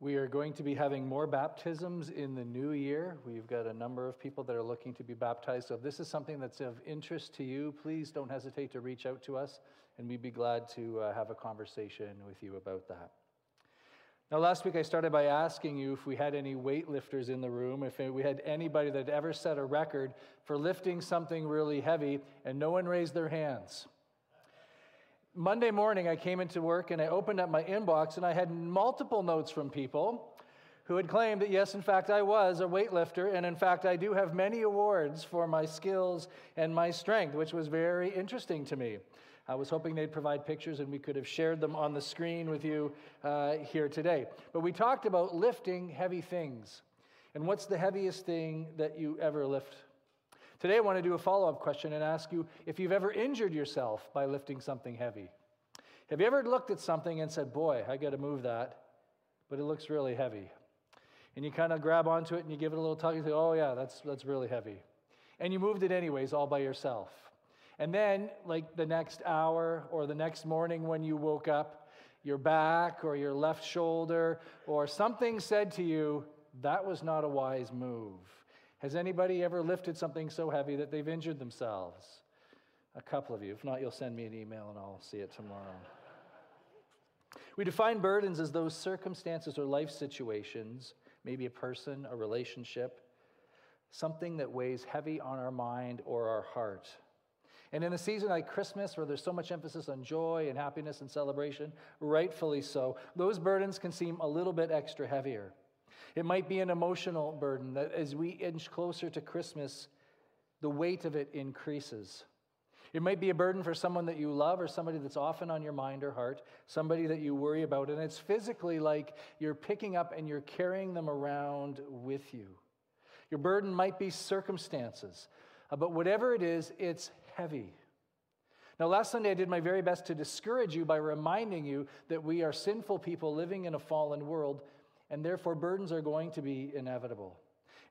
We are going to be having more baptisms in the new year. We've got a number of people that are looking to be baptized. So if this is something that's of interest to you, please don't hesitate to reach out to us, and we'd be glad to uh, have a conversation with you about that. Now, last week I started by asking you if we had any weightlifters in the room, if we had anybody that ever set a record for lifting something really heavy, and no one raised their hands. Monday morning, I came into work and I opened up my inbox and I had multiple notes from people who had claimed that, yes, in fact, I was a weightlifter, and in fact, I do have many awards for my skills and my strength, which was very interesting to me. I was hoping they'd provide pictures and we could have shared them on the screen with you uh, here today. But we talked about lifting heavy things. And what's the heaviest thing that you ever lift Today, I want to do a follow up question and ask you if you've ever injured yourself by lifting something heavy. Have you ever looked at something and said, Boy, I got to move that, but it looks really heavy? And you kind of grab onto it and you give it a little tug and say, Oh, yeah, that's, that's really heavy. And you moved it anyways, all by yourself. And then, like the next hour or the next morning when you woke up, your back or your left shoulder or something said to you, That was not a wise move. Has anybody ever lifted something so heavy that they've injured themselves? A couple of you. If not, you'll send me an email and I'll see it tomorrow. We define burdens as those circumstances or life situations, maybe a person, a relationship, something that weighs heavy on our mind or our heart. And in a season like Christmas, where there's so much emphasis on joy and happiness and celebration, rightfully so, those burdens can seem a little bit extra heavier. It might be an emotional burden that as we inch closer to Christmas, the weight of it increases. It might be a burden for someone that you love or somebody that's often on your mind or heart, somebody that you worry about. And it's physically like you're picking up and you're carrying them around with you. Your burden might be circumstances, uh, but whatever it is, it's heavy. Now, last Sunday, I did my very best to discourage you by reminding you that we are sinful people living in a fallen world and therefore burdens are going to be inevitable.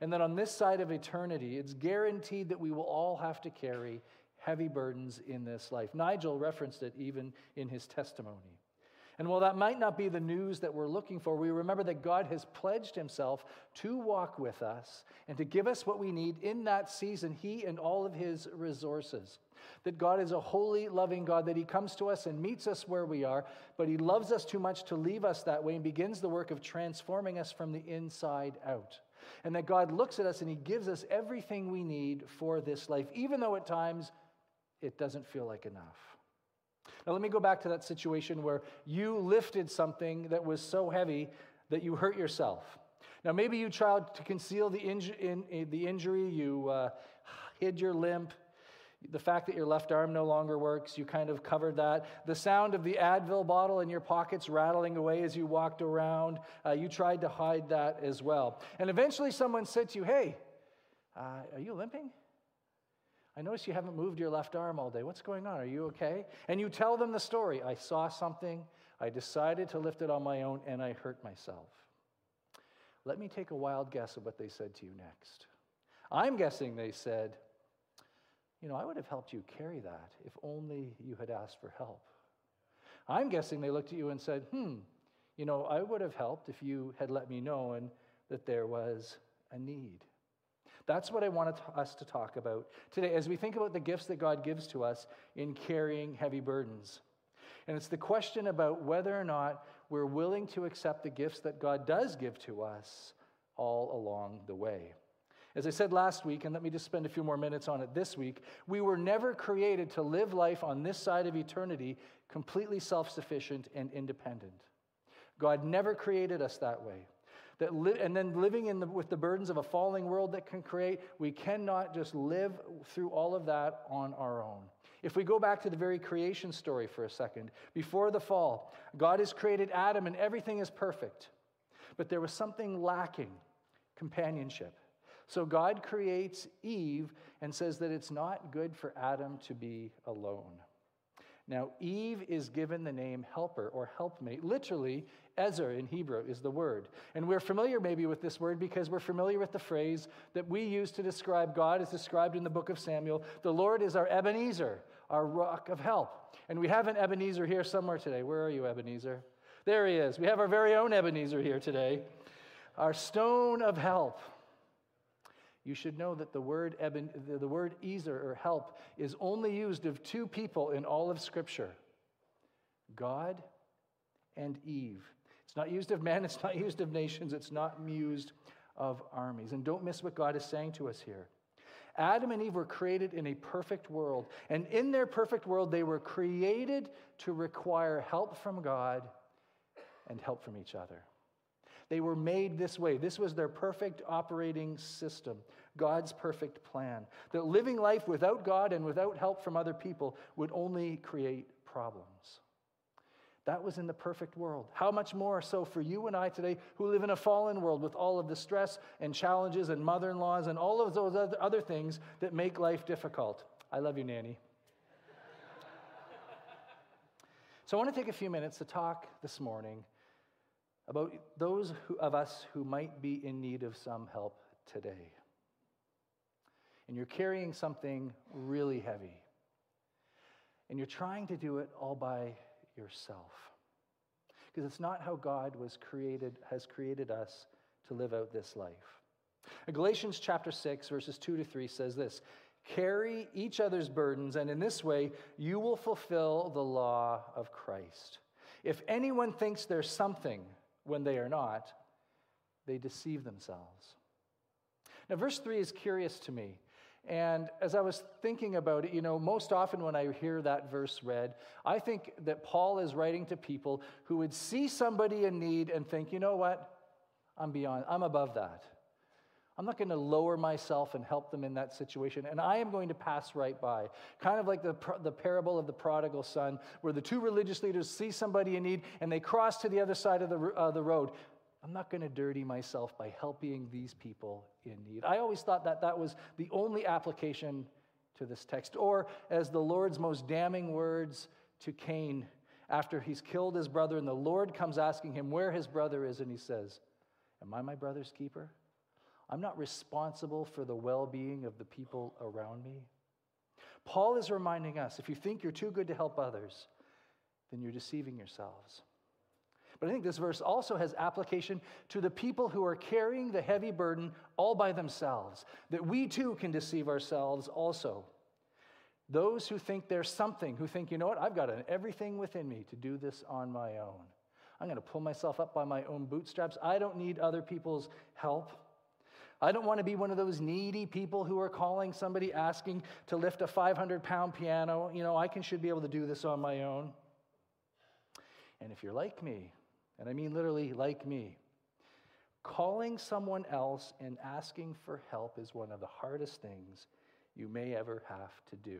And that on this side of eternity, it's guaranteed that we will all have to carry heavy burdens in this life. Nigel referenced it even in his testimony. And while that might not be the news that we're looking for, we remember that God has pledged himself to walk with us and to give us what we need in that season, he and all of his resources. That God is a holy, loving God, that He comes to us and meets us where we are, but He loves us too much to leave us that way and begins the work of transforming us from the inside out. And that God looks at us and He gives us everything we need for this life, even though at times it doesn't feel like enough. Now, let me go back to that situation where you lifted something that was so heavy that you hurt yourself. Now, maybe you tried to conceal the, inju- in, in the injury, you uh, hid your limp, the fact that your left arm no longer works, you kind of covered that. The sound of the Advil bottle in your pockets rattling away as you walked around, uh, you tried to hide that as well. And eventually someone said to you, Hey, uh, are you limping? I notice you haven't moved your left arm all day. What's going on? Are you okay? And you tell them the story. I saw something, I decided to lift it on my own, and I hurt myself. Let me take a wild guess of what they said to you next. I'm guessing they said, you know, I would have helped you carry that if only you had asked for help. I'm guessing they looked at you and said, hmm, you know, I would have helped if you had let me know and that there was a need. That's what I want us to talk about today as we think about the gifts that God gives to us in carrying heavy burdens. And it's the question about whether or not we're willing to accept the gifts that God does give to us all along the way. As I said last week, and let me just spend a few more minutes on it this week, we were never created to live life on this side of eternity completely self sufficient and independent. God never created us that way. That li- and then living in the, with the burdens of a falling world that can create, we cannot just live through all of that on our own. If we go back to the very creation story for a second, before the fall, God has created Adam and everything is perfect. But there was something lacking companionship. So God creates Eve and says that it's not good for Adam to be alone. Now, Eve is given the name helper or helpmate. Literally, Ezer in Hebrew is the word. And we're familiar maybe with this word because we're familiar with the phrase that we use to describe God as described in the book of Samuel. The Lord is our Ebenezer, our rock of help. And we have an Ebenezer here somewhere today. Where are you, Ebenezer? There he is. We have our very own Ebenezer here today, our stone of help. You should know that the word, Eben, the word Ezer or help is only used of two people in all of Scripture God and Eve. It's not used of men, it's not used of nations, it's not used of armies. And don't miss what God is saying to us here. Adam and Eve were created in a perfect world. And in their perfect world, they were created to require help from God and help from each other. They were made this way. This was their perfect operating system, God's perfect plan. That living life without God and without help from other people would only create problems. That was in the perfect world. How much more so for you and I today who live in a fallen world with all of the stress and challenges and mother in laws and all of those other things that make life difficult? I love you, Nanny. so I want to take a few minutes to talk this morning about those of us who might be in need of some help today. And you're carrying something really heavy. And you're trying to do it all by yourself. Because it's not how God was created, has created us to live out this life. Galatians chapter 6, verses 2 to 3 says this Carry each other's burdens, and in this way you will fulfill the law of Christ. If anyone thinks there's something when they are not, they deceive themselves. Now, verse 3 is curious to me and as I was thinking about it, you know, most often when I hear that verse read, I think that Paul is writing to people who would see somebody in need and think, you know what? I'm beyond, I'm above that. I'm not going to lower myself and help them in that situation, and I am going to pass right by. Kind of like the, the parable of the prodigal son, where the two religious leaders see somebody in need and they cross to the other side of the, uh, the road. I'm not going to dirty myself by helping these people in need. I always thought that that was the only application to this text. Or as the Lord's most damning words to Cain after he's killed his brother, and the Lord comes asking him where his brother is, and he says, Am I my brother's keeper? I'm not responsible for the well being of the people around me. Paul is reminding us if you think you're too good to help others, then you're deceiving yourselves. But I think this verse also has application to the people who are carrying the heavy burden all by themselves, that we too can deceive ourselves also. Those who think there's something, who think, you know what, I've got everything within me to do this on my own. I'm going to pull myself up by my own bootstraps. I don't need other people's help. I don't want to be one of those needy people who are calling somebody asking to lift a 500 pound piano. You know, I can, should be able to do this on my own. And if you're like me, and I mean literally like me. Calling someone else and asking for help is one of the hardest things you may ever have to do.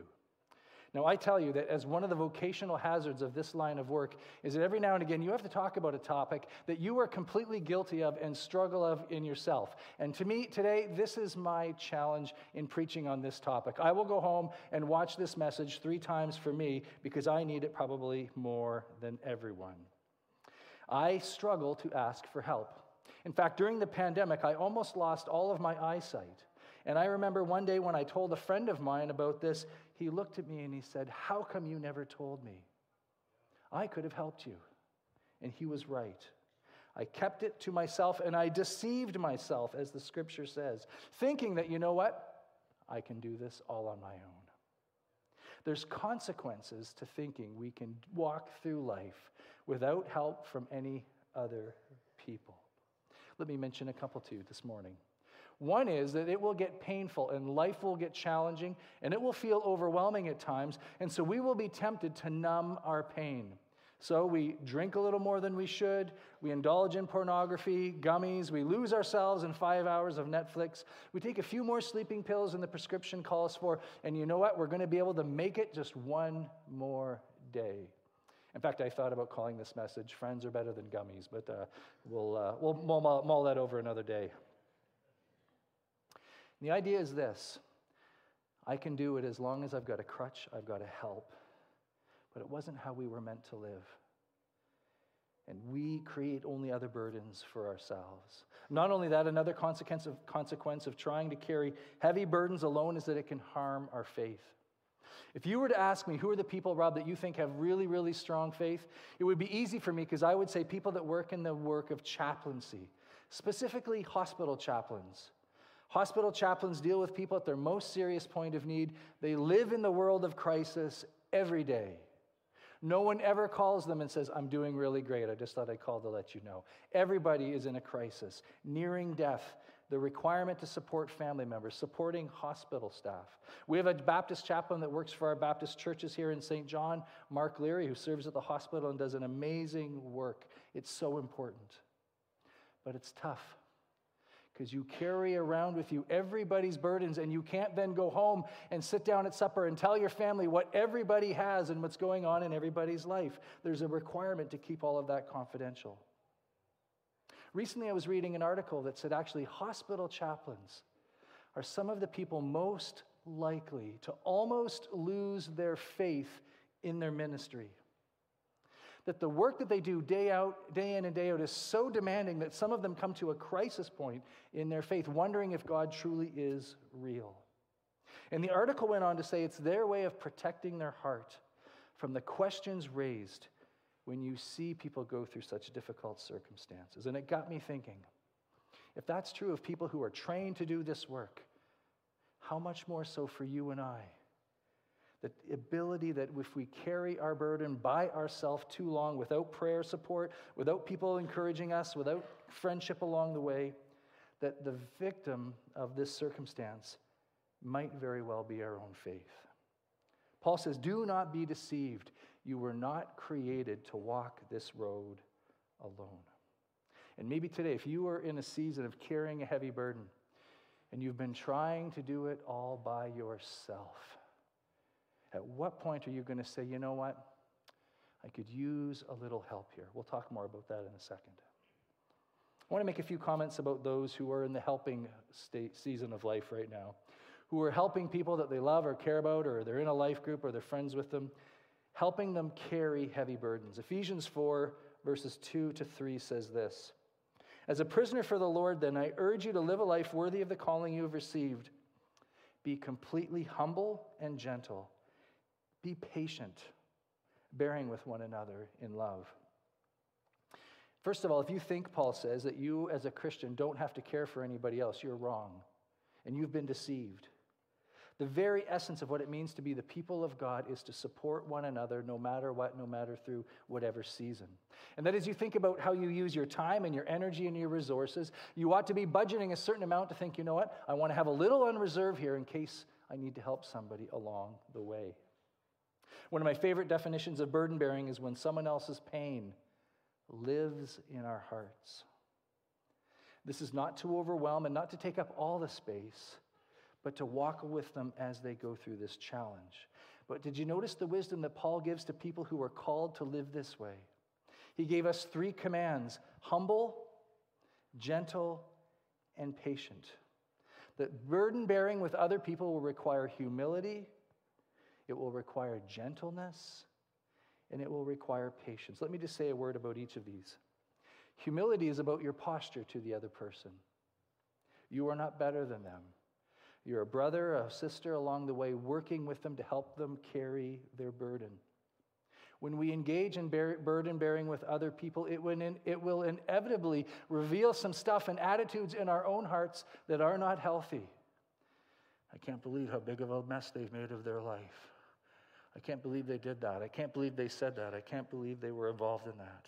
Now, I tell you that as one of the vocational hazards of this line of work is that every now and again you have to talk about a topic that you are completely guilty of and struggle of in yourself. And to me, today, this is my challenge in preaching on this topic. I will go home and watch this message three times for me because I need it probably more than everyone. I struggle to ask for help. In fact, during the pandemic, I almost lost all of my eyesight. And I remember one day when I told a friend of mine about this, he looked at me and he said, How come you never told me? I could have helped you. And he was right. I kept it to myself and I deceived myself, as the scripture says, thinking that, you know what? I can do this all on my own. There's consequences to thinking we can walk through life without help from any other people. Let me mention a couple to you this morning. One is that it will get painful and life will get challenging and it will feel overwhelming at times. And so we will be tempted to numb our pain. So we drink a little more than we should. We indulge in pornography, gummies. We lose ourselves in five hours of Netflix. We take a few more sleeping pills than the prescription calls for. And you know what? We're going to be able to make it just one more day. In fact, I thought about calling this message Friends Are Better Than Gummies, but uh, we'll, uh, we'll mull, mull that over another day. And the idea is this I can do it as long as I've got a crutch, I've got a help. But it wasn't how we were meant to live. And we create only other burdens for ourselves. Not only that, another consequence of, consequence of trying to carry heavy burdens alone is that it can harm our faith. If you were to ask me, who are the people, Rob, that you think have really, really strong faith, it would be easy for me because I would say people that work in the work of chaplaincy, specifically hospital chaplains. Hospital chaplains deal with people at their most serious point of need. They live in the world of crisis every day. No one ever calls them and says, I'm doing really great. I just thought I'd call to let you know. Everybody is in a crisis, nearing death, the requirement to support family members, supporting hospital staff. We have a Baptist chaplain that works for our Baptist churches here in St. John, Mark Leary, who serves at the hospital and does an amazing work. It's so important. But it's tough because you carry around with you everybody's burdens, and you can't then go home and sit down at supper and tell your family what everybody has and what's going on in everybody's life. There's a requirement to keep all of that confidential. Recently, I was reading an article that said actually hospital chaplains are some of the people most likely to almost lose their faith in their ministry that the work that they do day out, day in and day out is so demanding that some of them come to a crisis point in their faith, wondering if God truly is real. And the article went on to say it's their way of protecting their heart from the questions raised when you see people go through such difficult circumstances. And it got me thinking if that's true of people who are trained to do this work, how much more so for you and I? The ability that if we carry our burden by ourselves too long without prayer support, without people encouraging us, without friendship along the way, that the victim of this circumstance might very well be our own faith. Paul says, Do not be deceived. You were not created to walk this road alone. And maybe today, if you are in a season of carrying a heavy burden and you've been trying to do it all by yourself, at what point are you going to say, you know what? I could use a little help here. We'll talk more about that in a second. I want to make a few comments about those who are in the helping state season of life right now, who are helping people that they love or care about, or they're in a life group or they're friends with them, helping them carry heavy burdens. Ephesians 4, verses 2 to 3 says this As a prisoner for the Lord, then, I urge you to live a life worthy of the calling you have received. Be completely humble and gentle be patient, bearing with one another in love. First of all, if you think, Paul says, that you as a Christian don't have to care for anybody else, you're wrong and you've been deceived. The very essence of what it means to be the people of God is to support one another no matter what, no matter through whatever season. And that as you think about how you use your time and your energy and your resources, you ought to be budgeting a certain amount to think, you know what, I want to have a little on reserve here in case I need to help somebody along the way. One of my favorite definitions of burden bearing is when someone else's pain lives in our hearts. This is not to overwhelm and not to take up all the space, but to walk with them as they go through this challenge. But did you notice the wisdom that Paul gives to people who are called to live this way? He gave us three commands humble, gentle, and patient. That burden bearing with other people will require humility it will require gentleness, and it will require patience. Let me just say a word about each of these. Humility is about your posture to the other person. You are not better than them. You're a brother, a sister along the way, working with them to help them carry their burden. When we engage in bear, burden bearing with other people, it will, in, it will inevitably reveal some stuff and attitudes in our own hearts that are not healthy. I can't believe how big of a mess they've made of their life. I can't believe they did that. I can't believe they said that. I can't believe they were involved in that.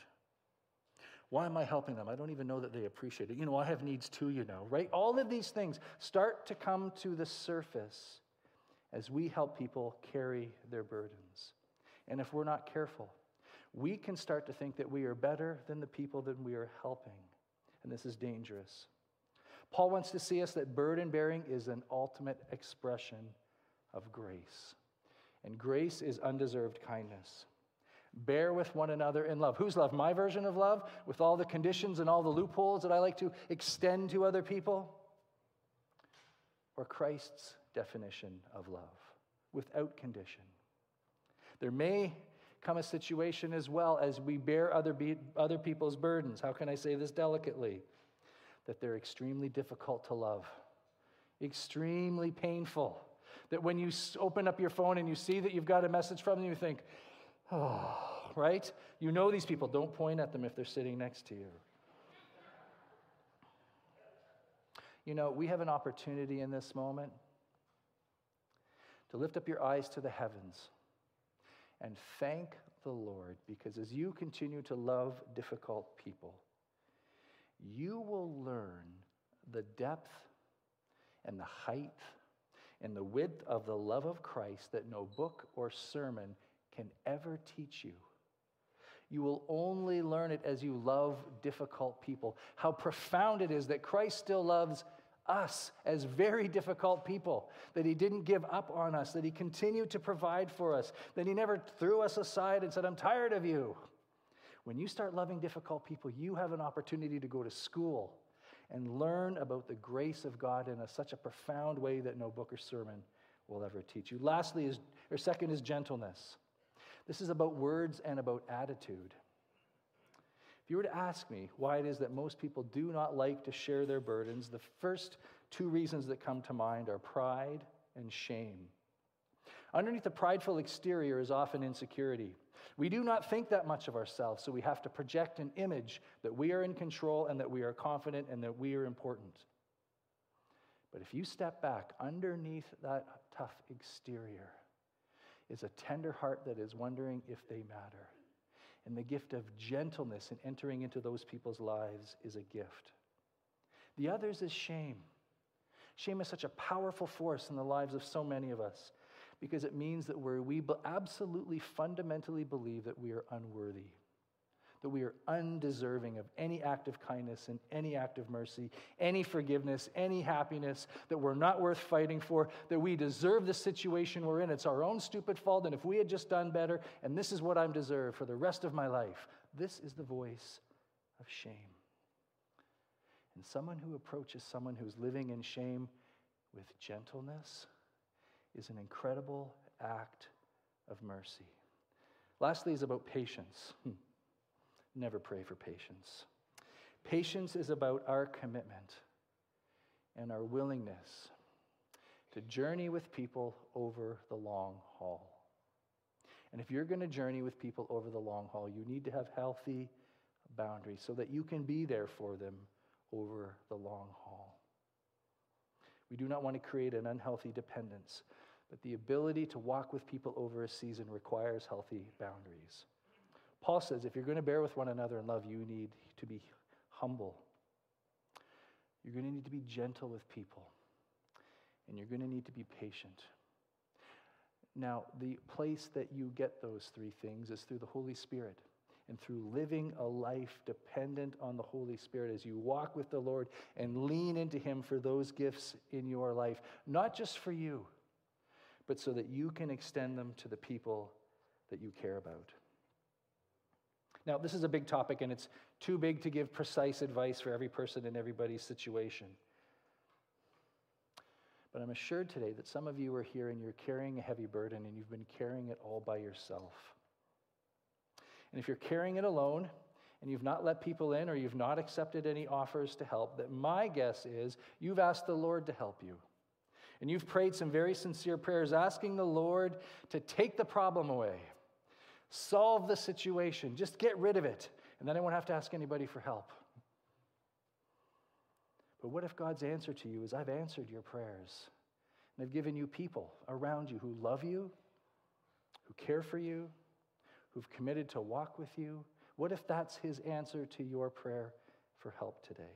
Why am I helping them? I don't even know that they appreciate it. You know, I have needs too, you know, right? All of these things start to come to the surface as we help people carry their burdens. And if we're not careful, we can start to think that we are better than the people that we are helping. And this is dangerous. Paul wants to see us that burden bearing is an ultimate expression of grace. And grace is undeserved kindness. Bear with one another in love. Whose love? My version of love, with all the conditions and all the loopholes that I like to extend to other people? Or Christ's definition of love, without condition? There may come a situation as well as we bear other, be- other people's burdens. How can I say this delicately? That they're extremely difficult to love, extremely painful That when you open up your phone and you see that you've got a message from them, you think, oh, right? You know these people. Don't point at them if they're sitting next to you. You know, we have an opportunity in this moment to lift up your eyes to the heavens and thank the Lord because as you continue to love difficult people, you will learn the depth and the height and the width of the love of Christ that no book or sermon can ever teach you. You will only learn it as you love difficult people. How profound it is that Christ still loves us as very difficult people, that He didn't give up on us, that He continued to provide for us, that He never threw us aside and said, I'm tired of you. When you start loving difficult people, you have an opportunity to go to school and learn about the grace of God in a, such a profound way that no book or sermon will ever teach you. Lastly, is, or second, is gentleness. This is about words and about attitude. If you were to ask me why it is that most people do not like to share their burdens, the first two reasons that come to mind are pride and shame. Underneath the prideful exterior is often insecurity. We do not think that much of ourselves, so we have to project an image that we are in control and that we are confident and that we are important. But if you step back, underneath that tough exterior is a tender heart that is wondering if they matter. And the gift of gentleness in entering into those people's lives is a gift. The others is shame. Shame is such a powerful force in the lives of so many of us because it means that we absolutely fundamentally believe that we are unworthy, that we are undeserving of any act of kindness and any act of mercy, any forgiveness, any happiness, that we're not worth fighting for, that we deserve the situation we're in. It's our own stupid fault, and if we had just done better, and this is what I'm deserved for the rest of my life. This is the voice of shame. And someone who approaches someone who's living in shame with gentleness, is an incredible act of mercy. Lastly, is about patience. Hmm. Never pray for patience. Patience is about our commitment and our willingness to journey with people over the long haul. And if you're going to journey with people over the long haul, you need to have healthy boundaries so that you can be there for them over the long haul. We do not want to create an unhealthy dependence, but the ability to walk with people over a season requires healthy boundaries. Paul says if you're going to bear with one another in love, you need to be humble. You're going to need to be gentle with people. And you're going to need to be patient. Now, the place that you get those three things is through the Holy Spirit and through living a life dependent on the Holy Spirit as you walk with the Lord and lean into Him for those gifts in your life, not just for you, but so that you can extend them to the people that you care about. Now, this is a big topic, and it's too big to give precise advice for every person in everybody's situation. But I'm assured today that some of you are here and you're carrying a heavy burden and you've been carrying it all by yourself. And if you're carrying it alone and you've not let people in or you've not accepted any offers to help, that my guess is you've asked the Lord to help you. And you've prayed some very sincere prayers asking the Lord to take the problem away, solve the situation, just get rid of it, and then I won't have to ask anybody for help. But what if God's answer to you is, I've answered your prayers, and I've given you people around you who love you, who care for you, who've committed to walk with you? What if that's his answer to your prayer for help today?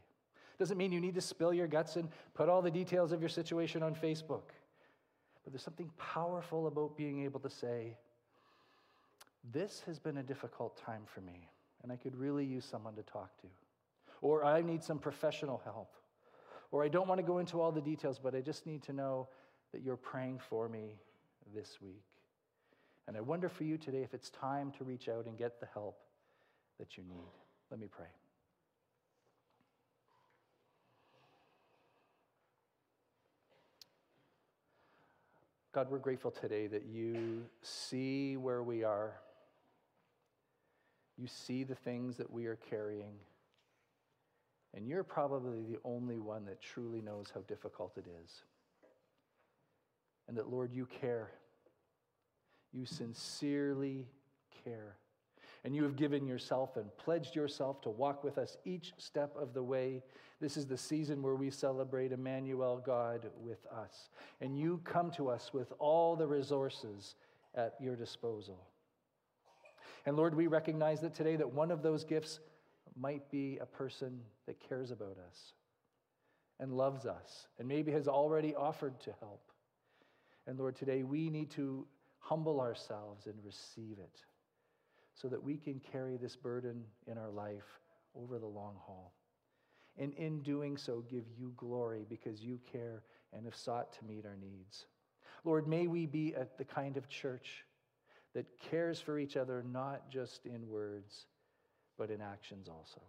Doesn't mean you need to spill your guts and put all the details of your situation on Facebook. But there's something powerful about being able to say, This has been a difficult time for me, and I could really use someone to talk to. Or I need some professional help. Or I don't want to go into all the details, but I just need to know that you're praying for me this week. And I wonder for you today if it's time to reach out and get the help that you need. Let me pray. God, we're grateful today that you see where we are. You see the things that we are carrying. And you're probably the only one that truly knows how difficult it is. and that, Lord, you care. You sincerely care. And you have given yourself and pledged yourself to walk with us each step of the way. This is the season where we celebrate Emmanuel, God with us. And you come to us with all the resources at your disposal. And Lord, we recognize that today that one of those gifts might be a person that cares about us and loves us and maybe has already offered to help. And Lord, today we need to humble ourselves and receive it so that we can carry this burden in our life over the long haul. And in doing so, give you glory because you care and have sought to meet our needs. Lord, may we be at the kind of church that cares for each other, not just in words, but in actions also.